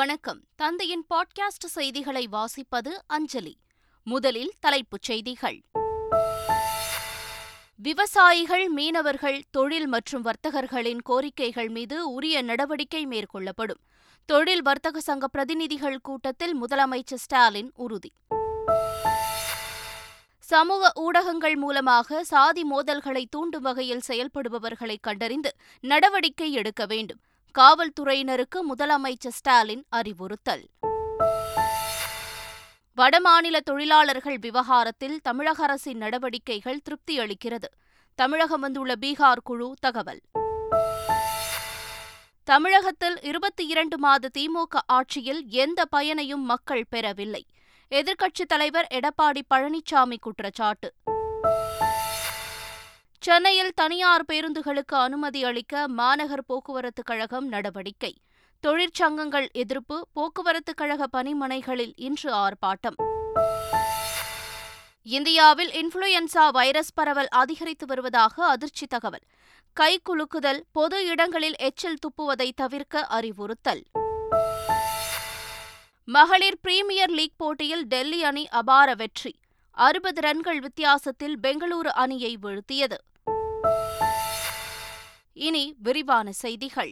வணக்கம். தந்தையின் பாட்காஸ்ட் செய்திகளை வாசிப்பது அஞ்சலி. முதலில் தலைப்புச் செய்திகள். விவசாயிகள் மீனவர்கள் தொழில் மற்றும் வர்த்தகர்களின் கோரிக்கைகள் மீது உரிய நடவடிக்கை மேற்கொள்ளப்படும். தொழில் வர்த்தக சங்க பிரதிநிதிகள் கூட்டத்தில் முதலமைச்சர் ஸ்டாலின் உறுதி. சமூக ஊடகங்கள் மூலமாக சாதி மோதல்களை தூண்டும் வகையில் செயல்படுபவர்களை கண்டறிந்து நடவடிக்கை எடுக்க வேண்டும். காவல்துறையினருக்கு முதலமைச்சர் ஸ்டாலின் அறிவுறுத்தல். வடமாநில தொழிலாளர்கள் விவகாரத்தில் தமிழக அரசின் நடவடிக்கைகள் திருப்தி அளிக்கிறது தமிழகம் வந்துள்ள பீகார் குழு தகவல். தமிழகத்தில் இருபத்தி இரண்டு மாத திமுக ஆட்சியில் எந்த பயனையும் மக்கள் பெறவில்லை. எதிர்க்கட்சித் தலைவர் எடப்பாடி பழனிசாமி குற்றச்சாட்டு. சென்னையில் தனியார் பேருந்துகளுக்கு அனுமதி அளிக்க மாநகர் போக்குவரத்துக் கழகம் நடவடிக்கை. தொழிற்சங்கங்கள் எதிர்ப்பு போக்குவரத்துக் கழக பணிமனைகளில் இன்று ஆர்ப்பாட்டம். இந்தியாவில் இன்ஃபுளுயன்சா வைரஸ் பரவல் அதிகரித்து வருவதாக அதிர்ச்சி தகவல். கை குலுக்குதல் பொது இடங்களில் எச்சில் துப்புவதை தவிர்க்க அறிவுறுத்தல். மகளிர் பிரீமியர் லீக் போட்டியில் டெல்லி அணி அபார வெற்றி. அறுபது ரன்கள் வித்தியாசத்தில் பெங்களூரு அணியை வீழ்த்தியது. இனி விரிவான செய்திகள்.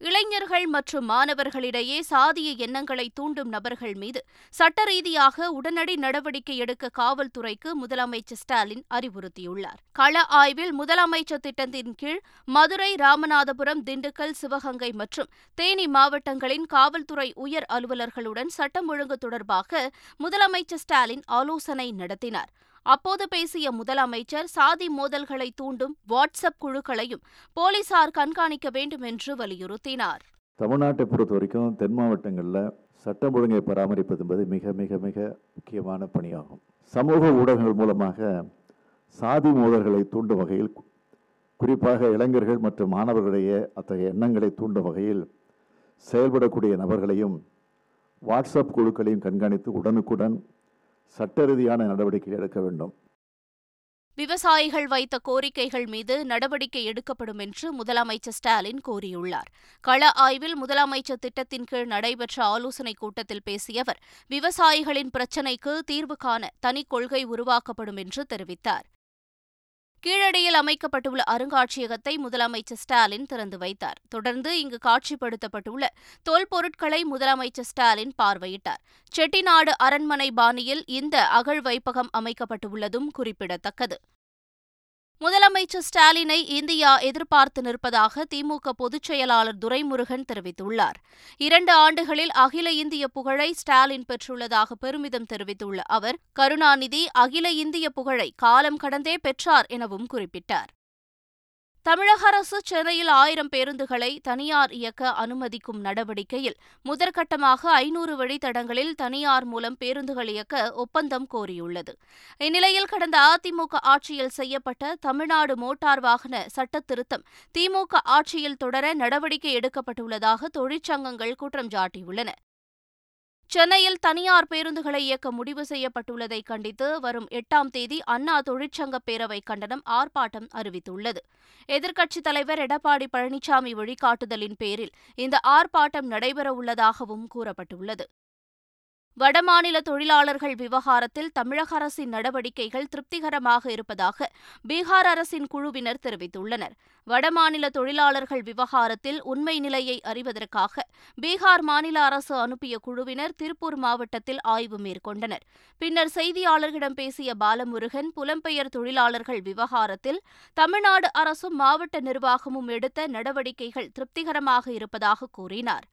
இளைஞர்கள் மற்றும் மாணவர்களிடையே சாதிய எண்ணங்களை தூண்டும் நபர்கள் மீது சட்ட ரீதியாக உடனடி நடவடிக்கை எடுக்க காவல்துறைக்கு முதலமைச்சர் ஸ்டாலின் அறிவுறுத்தியுள்ளார். கள ஆய்வில் முதலமைச்சர் திட்டத்தின் கீழ் மதுரை ராமநாதபுரம் திண்டுக்கல் சிவகங்கை மற்றும் தேனி மாவட்டங்களின் காவல்துறை உயர் அலுவலர்களுடன் சட்டம் ஒழுங்கு தொடர்பாக முதலமைச்சர் ஸ்டாலின் ஆலோசனை நடத்தினார். அப்போது பேசிய முதலமைச்சர் சாதி மோதல்களை தூண்டும் வாட்ஸ்அப் குழுக்களையும் போலீசார் கண்காணிக்க வேண்டும் என்று வலியுறுத்தினார். தமிழ்நாட்டை பொறுத்த வரைக்கும் தென் மாவட்டங்களில் சட்டம் ஒழுங்கை பராமரிப்பது என்பது மிக மிக மிக முக்கியமான பணியாகும். சமூக ஊடகங்கள் மூலமாக சாதி மோதல்களை தூண்டும் வகையில் குறிப்பாக இளைஞர்கள் மற்றும் மாணவர்களிடையே அத்தகைய எண்ணங்களை தூண்டும் வகையில் செயல்படக்கூடிய நபர்களையும் வாட்ஸ்அப் குழுக்களையும் கண்காணித்து உடனுக்குடன் சட்ட ரீதியான நடவடிக்கை எடுக்க வேண்டும். விவசாயிகள் வைத்த கோரிக்கைகள் மீது நடவடிக்கை எடுக்கப்படும் என்று முதலமைச்சர் ஸ்டாலின் கூறியுள்ளார். கள ஆய்வில் முதலமைச்சர் திட்டத்தின் கீழ் நடைபெற்ற ஆலோசனைக் கூட்டத்தில் பேசிய அவர் விவசாயிகளின் பிரச்சினைக்கு தீர்வு காண தனிக் கொள்கை உருவாக்கப்படும் என்று தெரிவித்தார். கீழடியில் அமைக்கப்பட்டுள்ள அருங்காட்சியகத்தை முதலமைச்சர் ஸ்டாலின் திறந்து வைத்தார். தொடர்ந்து இங்கு காட்சிப்படுத்தப்பட்டுள்ள தொல்பொருட்களை முதலமைச்சர் ஸ்டாலின் பார்வையிட்டார். செட்டிநாடு அரண்மனை பாணியில் இந்த அகழ் வைப்பகம் அமைக்கப்பட்டுள்ளதும் குறிப்பிடத்தக்கது. முதலமைச்சர் ஸ்டாலினை இந்தியா எதிர்பார்த்து நிற்பதாக திமுக பொதுச் செயலாளர் துரைமுருகன் தெரிவித்துள்ளார். இரண்டு ஆண்டுகளில் அகில இந்திய புகழை ஸ்டாலின் பெற்றுள்ளதாக பெருமிதம் தெரிவித்துள்ள அவர் கருணாநிதி அகில இந்திய புகழை காலம் கடந்தே பெற்றார் எனவும் குறிப்பிட்டார். தமிழக அரசு சென்னையில் ஆயிரம் பேருந்துகளை தனியார் இயக்க அனுமதிக்கும் நடவடிக்கையில் முதற்கட்டமாக ஐநூறு வழித்தடங்களில் தனியார் மூலம் பேருந்துகள் இயக்க ஒப்பந்தம் கோரியுள்ளது. இந்நிலையில் கடந்த அதிமுக ஆட்சியில் செய்யப்பட்ட தமிழ்நாடு மோட்டார் வாகன சட்ட திருத்தம் திமுக ஆட்சியில் தொடர நடவடிக்கை எடுக்கப்பட்டுள்ளதாக தொழிற்சங்கங்கள் குற்றம் சாட்டியுள்ளன. சென்னையில் தனியார் பேருந்துகளை இயக்க முடிவு செய்யப்பட்டுள்ளதை கண்டித்து வரும் எட்டாம் தேதி அண்ணா தொழிற்சங்க பேரவை கண்டனம் ஆர்ப்பாட்டம் அறிவித்துள்ளது. எதிர்க்கட்சித் தலைவர் எடப்பாடி பழனிசாமி வழிகாட்டுதலின் பேரில் இந்த ஆர்ப்பாட்டம் நடைபெறவுள்ளதாகவும் கூறப்பட்டுள்ளது. வடமாநில தொழிலாளர்கள் விவகாரத்தில் தமிழக அரசின் நடவடிக்கைகள் திருப்திகரமாக இருப்பதாக பீகார் அரசின் குழுவினர் தெரிவித்துள்ளனர். வடமாநில தொழிலாளர்கள் விவகாரத்தில் உண்மை நிலையை அறிவதற்காக பீகார் மாநில அரசு அனுப்பிய குழுவினர் திருப்பூர் மாவட்டத்தில் ஆய்வு மேற்கொண்டனர். பின்னர் செய்தியாளர்களிடம் பேசிய பாலமுருகன் புலம்பெயர் தொழிலாளர்கள் விவகாரத்தில் தமிழ்நாடு அரசும் மாவட்ட நிர்வாகமும் எடுத்த நடவடிக்கைகள் திருப்திகரமாக இருப்பதாக கூறினார்.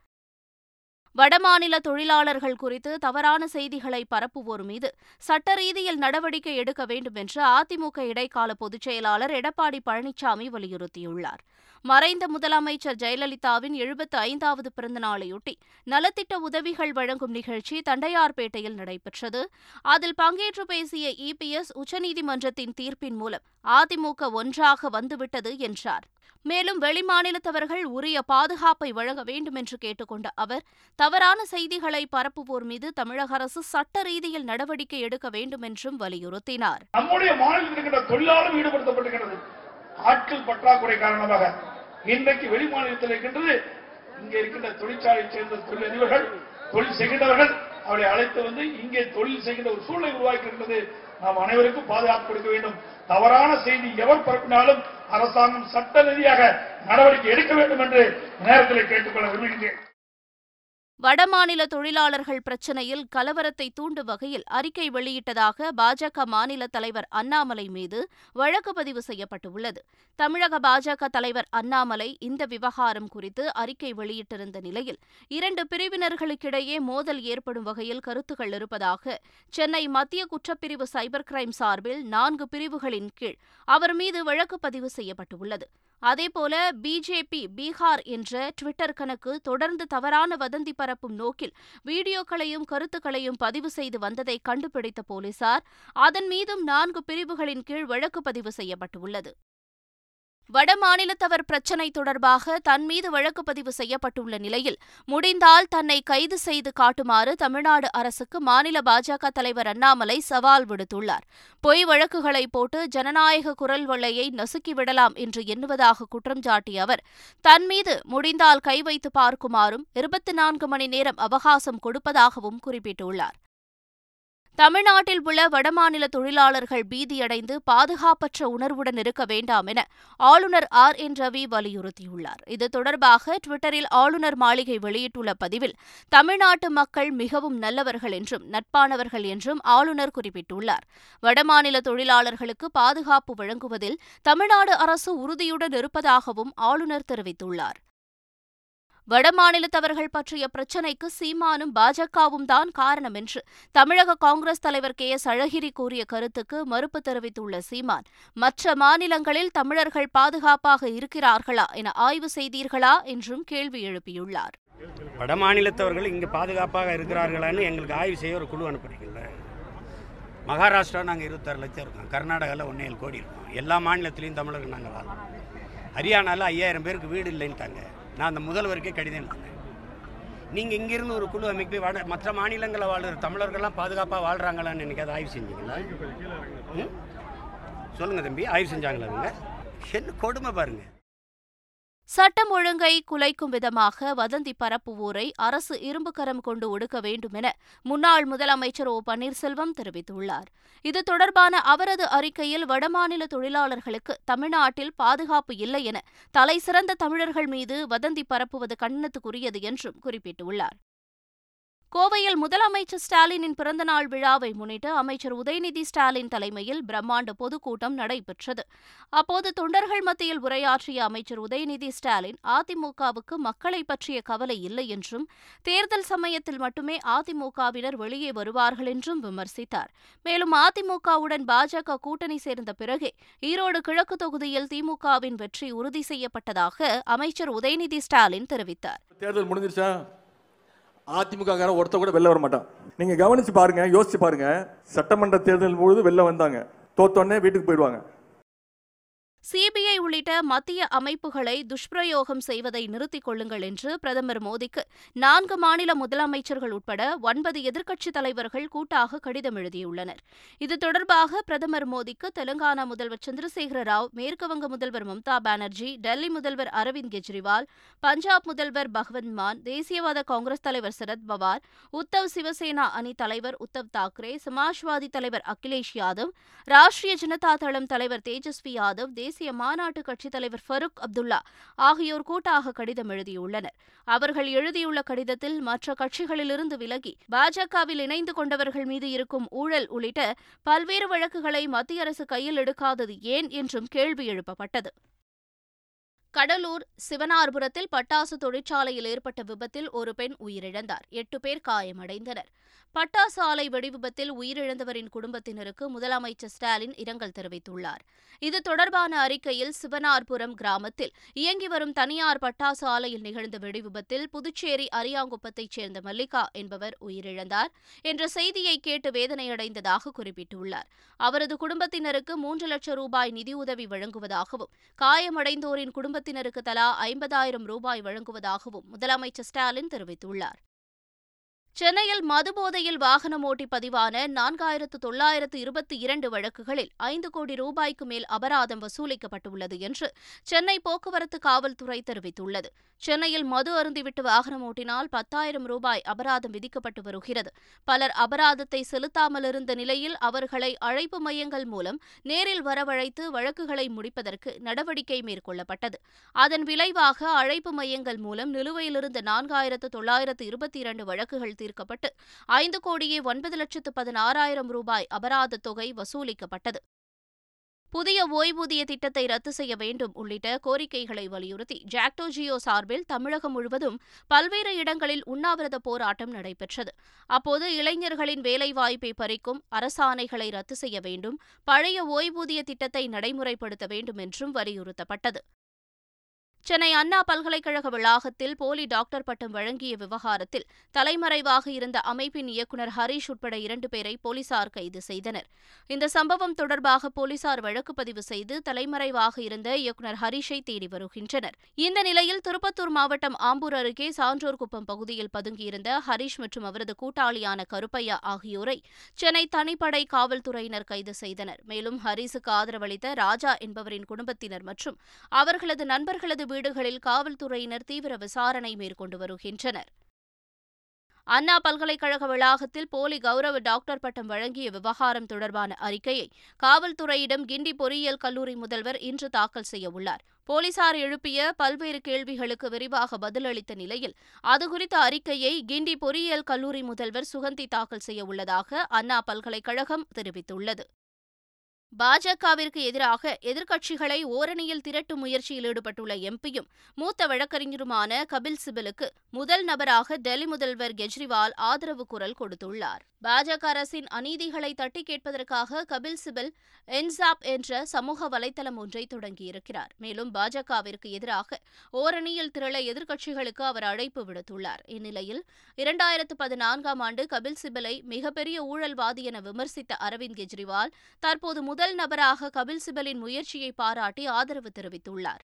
வடமாநில தொழிலாளர்கள் குறித்து தவறான செய்திகளை பரப்புவோர் மீது சட்ட ரீதியில் நடவடிக்கை எடுக்க வேண்டும் என்று அதிமுக இடைக்கால பொதுச் செயலாளர் எடப்பாடி பழனிசாமி வலியுறுத்தியுள்ளார். மறைந்த முதலமைச்சர் ஜெயலலிதாவின் எழுபத்து ஐந்தாவது பிறந்தநாளையொட்டி நலத்திட்ட உதவிகள் வழங்கும் நிகழ்ச்சி தண்டையார்பேட்டையில் நடைபெற்றது. அதில் பங்கேற்று பேசிய இபிஎஸ் உச்சநீதிமன்றத்தின் தீர்ப்பின் மூலம் அதிமுக ஒன்றாக வந்துவிட்டது என்றார். மேலும் வெளிமாநிலத்தவர்கள் உரிய பாதுகாப்பை வழங்க வேண்டும் என்று கேட்டுக்கொண்ட அவர் தவறான செய்திகளை பரப்புவோர் மீது தமிழக அரசு சட்ட ரீதியில் நடவடிக்கை எடுக்க வேண்டும் என்றும் வலியுறுத்தினார். நம்முடைய மாநிலத்தில் தொழிலாளர் ஈடுபடுத்தப்படுகிறது ஆட்கள் பற்றாக்குறை காரணமாக இன்றைக்கு வெளிமாநிலத்தில் இருக்கின்றது. இங்கே இருக்கின்ற தொழிற்சாலையை சேர்ந்த தொழிலதிபர்கள் தொழில் செய்கின்றவர்கள் அவரை அழைத்து வந்து இங்கே தொழில் செய்கின்ற ஒரு சூழ்நிலை உருவாக்கியிருக்கிறது நாம் அனைவருக்கும் பாதுகாப்பு கொடுக்க வேண்டும். தவறான செய்தி எவர் பரப்பினாலும் அரசாங்கம் சட்ட ரீதியாக நடவடிக்கை எடுக்க வேண்டும் என்று நேரத்தில் கேட்டுக்கொள்ள விரும்புகின்றேன். வடமாநில தொழிலாளர்கள் பிரச்சினையில் கலவரத்தை தூண்டும் வகையில் அறிக்கை வெளியிட்டதாக பாஜக மாநில தலைவர் அண்ணாமலை மீது வழக்கு பதிவு செய்யப்பட்டுள்ளது. தமிழக பாஜக தலைவர் அண்ணாமலை இந்த விவகாரம் குறித்து அறிக்கை வெளியிட்டிருந்த நிலையில் இரண்டு பிரிவினர்களுக்கிடையே மோதல் ஏற்படும் வகையில் கருத்துக்கள் இருப்பதாக சென்னை மத்திய குற்றப்பிரிவு சைபர் கிரைம் சார்பில் நான்கு பிரிவுகளின் கீழ் அவர் மீது வழக்கு பதிவு செய்யப்பட்டுள்ளது. அதேபோல பிஜேபி பீகார் என்ற ட்விட்டர் கணக்கு தொடர்ந்து தவறான வதந்தி பரப்பும் நோக்கில் வீடியோக்களையும் கருத்துக்களையும் பதிவு செய்து வந்ததை கண்டுபிடித்த போலீசார் அதன் மீதும் நான்கு பிரிவுகளின் கீழ் வழக்கு பதிவு செய்யப்பட்டுள்ளது. வடமாநிலத்தவர் பிரச்சினை தொடர்பாக தன் மீது வழக்கு பதிவு செய்யப்பட்டுள்ள நிலையில் முடிந்தால் தன்னை கைது செய்து காட்டுமாறு தமிழ்நாடு அரசுக்கு மாநில பாஜக தலைவர் அண்ணாமலை சவால் விடுத்துள்ளார். பொய் வழக்குகளை போட்டு ஜனநாயக குரல் வளையை நசுக்கிவிடலாம் என்று எண்ணுவதாக குற்றம் சாட்டிய அவர் தன் மீது முடிந்தால் கை வைத்து பார்க்குமாறும் இருபத்தி நான்கு மணி நேரம் அவகாசம் கொடுப்பதாகவும் குறிப்பிட்டுள்ளார். தமிழ்நாட்டில் உள்ள வடமாநில தொழிலாளர்கள் பீதியடைந்து பாதுகாப்பற்ற உணர்வுடன் இருக்க வேண்டாம் என ஆளுநர் ஆர் என் ரவி வலியுறுத்தியுள்ளார். இது தொடர்பாக டுவிட்டரில் ஆளுநர் மாளிகை வெளியிட்டுள்ள பதிவில் தமிழ்நாட்டு மக்கள் மிகவும் நல்லவர்கள் என்றும் நட்பானவர்கள் என்றும் ஆளுநர் குறிப்பிட்டுள்ளார். வடமாநில தொழிலாளர்களுக்கு பாதுகாப்பு வழங்குவதில் தமிழ்நாடு அரசு உறுதியுடன் இருப்பதாகவும் ஆளுநர் தெரிவித்துள்ளார். வடமாநிலத்தவர்கள் பற்றிய பிரச்சினைக்கு சீமானும் பாஜகவும் தான் காரணம் என்று தமிழக காங்கிரஸ் தலைவர் கே எஸ் அழகிரி கூறிய கருத்துக்கு மறுப்பு தெரிவித்துள்ள சீமான் மற்ற மாநிலங்களில் தமிழர்கள் பாதுகாப்பாக இருக்கிறார்களா என ஆய்வு செய்தீர்களா? என்றும் கேள்வி எழுப்பியுள்ளார். வட மாநிலத்தவர்கள் இங்கே பாதுகாப்பாக இருக்கிறார்களான்னு எங்களுக்கு ஆய்வு செய்ய ஒரு குழு அனுப்புறீங்கல்ல மகாராஷ்டிரா நாங்கள் இருபத்தாறு லட்சம் இருக்கோம். கர்நாடகாவில் ஒன்னேழு கோடி இருக்கோம். எல்லா மாநிலத்திலையும் தமிழர்கள் நாங்கள் வாழ்றோம். ஹரியானாவில் ஐயாயிரம் பேருக்கு வீடு இல்லைன்ட்டாங்க. நான் அந்த முதல்வருக்கே கடிதம் எழுதினேன் நீங்கள் இங்கிருந்து ஒரு குழு அமைப்பு வாழ மற்ற மாநிலங்களில் வாழ்கிற தமிழர்கள்லாம் பாதுகாப்பாக வாழ்கிறாங்களான்னு எனக்கு அதை ஆய்வு செஞ்சீங்களா? ம்? தம்பி ஆய்வு செஞ்சாங்களா அவங்க என்ன கொடுமை பாருங்கள் சட்டம் ஒழுங்கை குலைக்கும் விதமாக வதந்தி பரப்புவோரை அரசு இரும்புக்கரம் கொண்டு ஒடுக்க வேண்டும் என முன்னாள் முதலமைச்சர் ஓ பன்னீர்செல்வம் தெரிவித்துள்ளார். இது தொடர்பான அவரது அறிக்கையில் வடமாநில தொழிலாளர்களுக்கு தமிழ்நாட்டில் பாதுகாப்பு இல்லை என தலைசிறந்த தமிழர்கள் மீது வதந்தி பரப்புவது கண்டனத்துக்குரியது என்றும் குறிப்பிட்டுள்ளார். கோவையில் முதலமைச்சர் ஸ்டாலினின் பிறந்தநாள் விழாவை முன்னிட்டு அமைச்சர் உதயநிதி ஸ்டாலின் தலைமையில் பிரம்மாண்ட பொதுக்கூட்டம் நடைபெற்றது. அப்போது தொண்டர்கள் மத்தியில் உரையாற்றிய அமைச்சர் உதயநிதி ஸ்டாலின் அதிமுகவுக்கு மக்களை பற்றிய கவலை இல்லை என்றும் தேர்தல் சமயத்தில் மட்டுமே அதிமுகவினர் வெளியே வருவார்கள் என்றும் விமர்சித்தார். மேலும் அதிமுகவுடன் பாஜக கூட்டணி சேர்ந்த பிறகே ஈரோடு கிழக்கு தொகுதியில் திமுகவின் வெற்றி உறுதி செய்யப்பட்டதாக அமைச்சர் உதயநிதி ஸ்டாலின் தெரிவித்தார். தேர்தல் முடிஞ்சிருச்சா? அதிமுக காரன் ஒருத்த கூட வெளில வர மாட்டான் நீங்க கவனிச்சு பாருங்க யோசிச்சு பாருங்க. சட்டமன்ற தேர்தல் பொழுது வெளில வந்தாங்க. தோத்தோடனே வீட்டுக்கு போயிடுவாங்க. சிபிஐ உள்ளிட்ட மத்திய அமைப்புகளை துஷ்பிரயோகம் செய்வதை நிறுத்திக் கொள்ளுங்கள் என்று பிரதமர் மோடிக்கு நான்கு மாநில முதலமைச்சர்கள் உட்பட ஒன்பது எதிர்க்கட்சித் தலைவர்கள் கூட்டாக கடிதம் எழுதியுள்ளனர். இது தொடர்பாக பிரதமர் மோடிக்கு தெலுங்கானா முதல்வர் சந்திரசேகர ராவ் மேற்குவங்க முதல்வர் மம்தா பானர்ஜி டெல்லி முதல்வர் அரவிந்த் கெஜ்ரிவால் பஞ்சாப் முதல்வர் பகவந்த் மான் தேசியவாத காங்கிரஸ் தலைவர் சரத் பவார் உத்தவ் சிவசேனா அணி தலைவர் உத்தவ் தாக்கரே சமாஜ்வாதி தலைவர் அகிலேஷ் யாதவ் ராஷ்டிரிய ஜனதா தளம் தலைவர் தேஜஸ்வி யாதவ் தேசிய மாநாட்டு கட்சித் தலைவர் ஃபருக் அப்துல்லா ஆகியோர் கூட்டாக கடிதம் எழுதியுள்ளனர். அவர்கள் எழுதியுள்ள கடிதத்தில் மற்ற கட்சிகளிலிருந்து விலகி பாஜகவில் இணைந்து கொண்டவர்கள் மீது இருக்கும் ஊழல் உள்ளிட்ட பல்வேறு வழக்குகளை மத்திய அரசு கையில் எடுக்காதது ஏன் என்றும் கேள்வி எழுப்பப்பட்டது. கடலூர் சிவனார்புரத்தில் பட்டாசு தொழிற்சாலையில் ஏற்பட்ட விபத்தில் ஒரு பெண் உயிரிழந்தார். எட்டு பேர் காயமடைந்தனர். பட்டாசு ஆலை வெடிவிபத்தில் உயிரிழந்தவரின் குடும்பத்தினருக்கு முதலமைச்சர் ஸ்டாலின் இரங்கல் தெரிவித்துள்ளார். இது தொடர்பான அறிக்கையில் சிவனார்புரம் கிராமத்தில் இயங்கி வரும் தனியார் பட்டாசு ஆலையில் நிகழ்ந்த வெடிவிபத்தில் புதுச்சேரி அரியாங்குப்பத்தைச் சேர்ந்த மல்லிகா என்பவர் உயிரிழந்தார் என்ற செய்தியை கேட்டு வேதனையடைந்ததாக குறிப்பிட்டுள்ளார். அவரது குடும்பத்தினருக்கு மூன்று லட்சம் ரூபாய் நிதியுதவி வழங்குவதாகவும் காயமடைந்தோரின் குடும்பத்தினருக்கு தலா ஐம்பதாயிரம் ரூபாய் வழங்குவதாகவும் முதலமைச்சர் ஸ்டாலின் தெரிவித்துள்ளார். சென்னையில் மதுபோதையில் வாகனம் ஓட்டி பதிவான நான்காயிரத்து தொள்ளாயிரத்து இருபத்தி இரண்டு வழக்குகளில் ஐந்து கோடி ரூபாய்க்கு மேல் அபராதம் வசூலிக்கப்பட்டுள்ளது என்று சென்னை போக்குவரத்து காவல்துறை தெரிவித்துள்ளது. சென்னையில் மது அருந்திவிட்டு வாகனம் ஓட்டினால் பத்தாயிரம் ரூபாய் அபராதம் விதிக்கப்பட்டு வருகிறது. பலர் அபராதத்தை செலுத்தாமல் இருந்த நிலையில் அவர்களை அழைப்பு மையங்கள் மூலம் நேரில் வரவழைத்து வழக்குகளை முடிப்பதற்கு நடவடிக்கை மேற்கொள்ளப்பட்டது. அதன் விளைவாக அழைப்பு மையங்கள் மூலம் நிலுவையிலிருந்த நான்காயிரத்து தொள்ளாயிரத்து இருபத்தி இரண்டு வழக்குகள் தீர்க்கப்பட்டு ஐந்து கோடியே ஒன்பது லட்சத்து பதினாறாயிரம் ரூபாய் அபராத தொகை வசூலிக்கப்பட்டது. புதிய ஓய்வூதிய திட்டத்தை ரத்து செய்ய வேண்டும் உள்ளிட்ட கோரிக்கைகளை வலியுறுத்தி ஜாக்டோ ஜியோ சார்பில் தமிழகம் முழுவதும் பல்வேறு இடங்களில் உண்ணாவிரத போராட்டம் நடைபெற்றது. அப்போது இளைஞர்களின் வேலைவாய்ப்பை பறிக்கும் அரசாணைகளை ரத்து செய்ய வேண்டும் பழைய ஓய்வூதிய திட்டத்தை நடைமுறைப்படுத்த வேண்டும் என்றும் வலியுறுத்தப்பட்டது. சென்னை அண்ணா பல்கலைக்கழக வளாகத்தில் போலி டாக்டர் பட்டம் வழங்கிய விவகாரத்தில் தலைமறைவாக இருந்த அமைப்பின் இயக்குநர் ஹரீஷ் உட்பட இரண்டு பேரை போலீசார் கைது செய்தனர். இந்த சம்பவம் தொடர்பாக போலீசார் வழக்கு பதிவு செய்து தலைமறைவாக இருந்த இயக்குநர் ஹரீஷை தேடி வருகின்றனர். இந்த நிலையில் திருப்பத்தூர் மாவட்டம் ஆம்பூர் அருகே சான்றோர்குப்பம் பகுதியில் பதுங்கியிருந்த ஹரீஷ் மற்றும் அவரது கூட்டாளியான கருப்பையா ஆகியோரை சென்னை தனிப்படை காவல்துறையினர் கைது செய்தனர். மேலும் ஹரீஸுக்கு ஆதரவளித்த ராஜா என்பவரின் குடும்பத்தினர் மற்றும் அவர்களது நண்பர்களது வீடுகளில் காவல்துறையினர் தீவிர விசாரணை மேற்கொண்டு வருகின்றனர். அண்ணா பல்கலைக்கழக வளாகத்தில் போலி கௌரவ டாக்டர் பட்டம் வழங்கிய விவகாரம் தொடர்பான அறிக்கையை காவல்துறையிடம் கிண்டி பொறியியல் கல்லூரி முதல்வர் இன்று தாக்கல் செய்யவுள்ளார் போலீசார் எழுப்பிய பல்வேறு கேள்விகளுக்கு விரிவாக பதிலளித்த நிலையில் அதுகுறித்த அறிக்கையை கிண்டி பொறியியல் கல்லூரி முதல்வர் சுகந்தி தாக்கல் செய்யவுள்ளதாக அண்ணா பல்கலைக்கழகம் தெரிவித்துள்ளது. பாஜகவிற்கு எதிராக எதிர்க்கட்சிகளை ஓரணியில் திரட்டும் முயற்சியில் ஈடுபட்டுள்ள எம்பியும் மூத்த வழக்கறிஞருமான கபில் சிபலுக்கு முதல் நபராக டெல்லி முதல்வர் கெஜ்ரிவால் ஆதரவு குரல் கொடுத்துள்ளார். பாஜக அரசின் அநீதிகளை தட்டி கேட்பதற்காக கபில் சிபல் என்சாப் என்ற சமூக வலைதளம் ஒன்றை தொடங்கியிருக்கிறார். மேலும் பாஜகவிற்கு எதிராக ஓரணியில் திரள எதிர்க்கட்சிகளுக்கு அவர் அழைப்பு விடுத்துள்ளார். இந்நிலையில் இரண்டாயிரத்து பதினான்காம் ஆண்டு கபில் சிபலை மிகப்பெரிய ஊழல்வாதி என விமர்சித்த அரவிந்த் கெஜ்ரிவால் தற்போது முதல் நபராக கபில் சிபலின் முயற்சியை பாராட்டி ஆதரவு தெரிவித்துள்ளார்.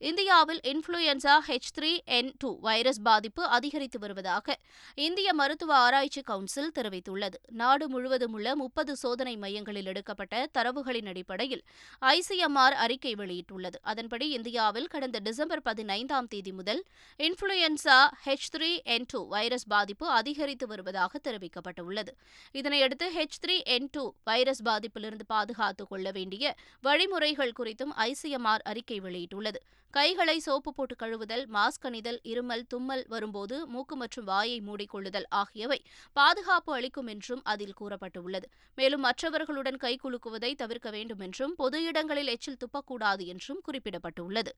இந்தியாவில் influenza H three N two virus பாதிப்பு அதிகரித்து வருவதாக இந்திய மருத்துவ ஆராய்ச்சி கவுன்சில் தெரிவித்துள்ளது. நாடு முழுவதும் உள்ள முப்பது சோதனை மையங்களில் எடுக்கப்பட்ட தரவுகளின் அடிப்படையில் ஐசிஎம்ஆர் அறிக்கை வெளியிட்டுள்ளது. அதன்படி இந்தியாவில் கடந்த டிசம்பர் பதினைந்தாம் தேதி முதல் influenza H three N two virus பாதிப்பு அதிகரித்து வருவதாக தெரிவிக்கப்பட்டுள்ளது. இதனையடுத்து H three N two virus பாதிப்பிலிருந்து பாதுகாத்துக் கொள்ள வேண்டிய வழிமுறைகள் குறித்தும் ஐசிஎம்ஆர் அறிக்கை வெளியிட்டுள்ளது. கைகளை சோப்பு போட்டு கழுவுதல் மாஸ்க் அணிதல் இருமல் தும்மல் வரும்போது மூக்கு மற்றும் வாயை மூடிக்கொள்ளுதல் ஆகியவை பாதுகாப்பு அளிக்கும் என்றும் அதில் கூறப்பட்டுள்ளது. மேலும் மற்றவர்களுடன் கை குலுக்குவதை தவிர்க்க வேண்டும் என்றும் பொது இடங்களில் எச்சில் துப்பக்கூடாது என்றும் குறிப்பிடப்பட்டுள்ளது.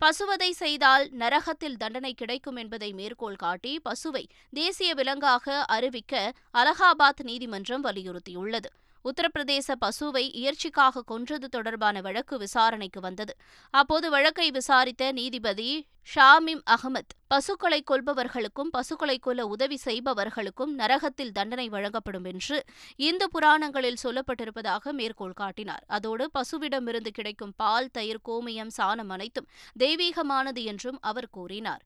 பசுவதை செய்தால் நரகத்தில் தண்டனை கிடைக்கும் என்பதை மேற்கோள் காட்டி பசுவை தேசிய விலங்காக அறிவிக்க அலகாபாத் நீதிமன்றம் வலியுறுத்தியுள்ளது. உத்தரப்பிரதேச பசுவை இயற்சிக்காக கொன்றது தொடர்பான வழக்கு விசாரணைக்கு வந்தது. அப்போது வழக்கை விசாரித்த நீதிபதி ஷாமிம் அகமத் பசுக்களை கொல்பவர்களுக்கும் பசுக்களை கொல்ல உதவி செய்பவர்களுக்கும் நரகத்தில் தண்டனை வழங்கப்படும் என்று இந்து புராணங்களில் சொல்லப்பட்டிருப்பதாக மேற்கோள் காட்டினார். அதோடு பசுவிடமிருந்து கிடைக்கும் பால் தயிர் கோமியம் சாணம் அனைத்தும் தெய்வீகமானது என்றும் அவர் கூறினார்.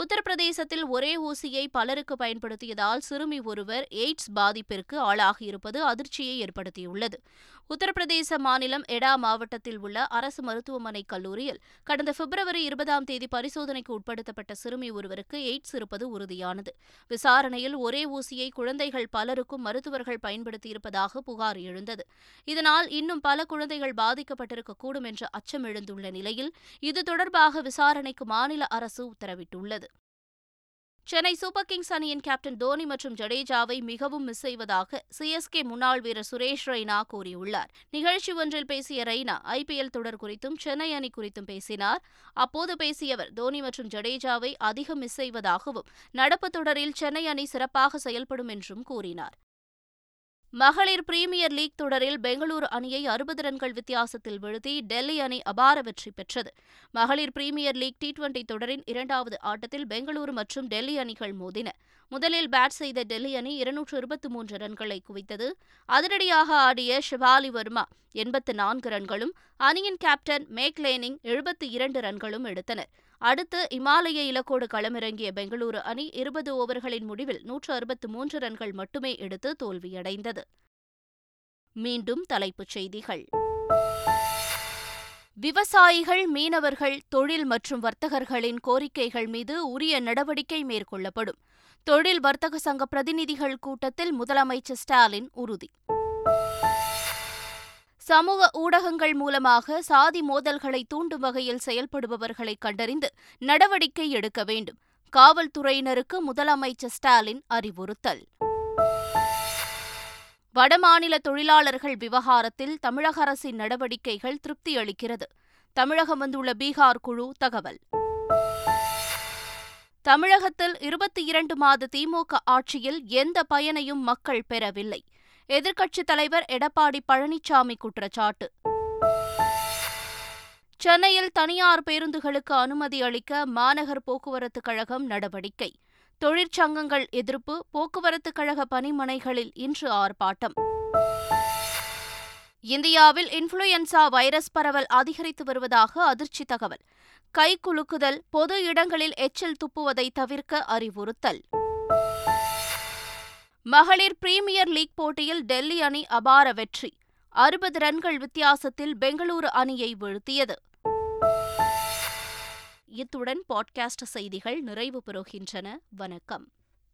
உத்தரப்பிரதேசத்தில் ஒரே ஊசியை பலருக்கு பயன்படுத்தியதால் சிறுமி ஒருவர் எய்ட்ஸ் பாதிப்பிற்கு ஆளாகியிருப்பது அதிர்ச்சியை ஏற்படுத்தியுள்ளது. உத்தரப்பிரதேச மாநிலம் எடா மாவட்டத்தில் உள்ள அரசு மருத்துவமனை கல்லூரியில் கடந்த பிப்ரவரி இருபதாம் தேதி பரிசோதனைக்கு உட்படுத்தப்பட்ட சிறுமி ஒருவருக்கு எய்ட்ஸ் இருப்பது உறுதியானது. விசாரணையில் ஒரே ஊசியை குழந்தைகள் பலருக்கும் மருத்துவர்கள் பயன்படுத்தியிருப்பதாக புகார் எழுந்தது. இதனால் இன்னும் பல குழந்தைகள் பாதிக்கப்பட்டிருக்கக்கூடும் என்ற அச்சம் எழுந்துள்ள நிலையில் இது தொடர்பாக விசாரணைக்கு மாநில அரசு உத்தரவிட்டுள்ளது. சென்னை சூப்பர் கிங்ஸ் அணியின் கேப்டன் தோனி மற்றும் ஜடேஜாவை மிகவும் மிஸ் செய்வதாக சிஎஸ்கே முன்னாள் வீரர் சுரேஷ் ரெய்னா கூறியுள்ளார். நிகழ்ச்சி ஒன்றில் பேசிய ரெய்னா ஐபிஎல் தொடர் குறித்தும் சென்னை அணி குறித்தும் பேசினார். அப்போது பேசியவர் தோனி மற்றும் ஜடேஜாவை அதிகம் மிஸ் செய்வதாகவும் நடப்பு தொடரில் சென்னை அணி சிறப்பாக செயல்படும் என்றும் கூறினார். மகளிர் பிரீமியர் லீக் தொடரில் பெங்களூரு அணியை அறுபது ரன்கள் வித்தியாசத்தில் வீழ்த்தி டெல்லி அணி அபார வெற்றி பெற்றது. மகளிர் பிரீமியர் லீக் டி டுவெண்டி தொடரின் இரண்டாவது ஆட்டத்தில் பெங்களூரு மற்றும் டெல்லி அணிகள் மோதின. முதலில் பேட் செய்த டெல்லி அணி இருநூற்று இருபத்தி மூன்று ரன்களை குவித்தது. அதிரடியாக ஆடிய ஷிவாலி வர்மா எண்பத்து நான்கு ரன்களும் அணியின் கேப்டன் மேக்லேனிங் எழுபத்தி இரண்டு ரன்களும் எடுத்தனர். அடுத்து இமாலய இலக்கோடு களமிறங்கிய பெங்களூரு அணி இருபது ஓவர்களின் முடிவில் நூற்று அறுபத்து மூன்று ரன்கள் மட்டுமே எடுத்து தோல்வியடைந்தது. மீண்டும் தலைப்புச் செய்திகள். விவசாயிகள் மீனவர்கள் தொழில் மற்றும் வர்த்தகர்களின் கோரிக்கைகள் மீது உரிய நடவடிக்கை மேற்கொள்ளப்படும். தொழில் வர்த்தக சங்க பிரதிநிதிகள் கூட்டத்தில் முதலமைச்சர் ஸ்டாலின் உறுதி. சமூக ஊடகங்கள் மூலமாக சாதி மோதல்களை தூண்டும் வகையில் செயல்படுபவர்களை கண்டறிந்து நடவடிக்கை எடுக்க வேண்டும். காவல்துறையினருக்கு முதலமைச்சர் ஸ்டாலின் அறிவுறுத்தல். வடமாநில தொழிலாளர்கள் விவகாரத்தில் தமிழக அரசின் நடவடிக்கைகள் திருப்தி அளிக்கிறது. தமிழகம் வந்துள்ள பீகார் குழு தகவல். தமிழகத்தில் இருபத்தி இரண்டு மாத திமுக ஆட்சியில் எந்த பயனையும் மக்கள் பெறவில்லை. எதிர்க்கட்சித் தலைவர் எடப்பாடி பழனிசாமி குற்றச்சாட்டு. சென்னையில் தனியார் பேருந்துகளுக்கு அனுமதி அளிக்க மாநகர் போக்குவரத்து கழகம் நடவடிக்கை. தொழிற்சங்கங்கள் எதிர்ப்பு போக்குவரத்து கழக பணிமனைகளில் இன்று ஆர்ப்பாட்டம். இந்தியாவில் இன்ஃபுளுயன்சா வைரஸ் பரவல் அதிகரித்து வருவதாக அதிர்ச்சி தகவல். கை குலுக்குதல் பொது இடங்களில் எச்சில் துப்புவதை தவிர்க்க அறிவுறுத்தல். மகளிர் பிரீமியர் லீக் போட்டியில் டெல்லி அணி அபார வெற்றி. அறுபது ரன்கள் வித்தியாசத்தில் பெங்களூரு அணியை வீழ்த்தியது. இத்துடன் பாட்காஸ்ட் செய்திகள் நிறைவு பெறுகின்றன. வணக்கம்.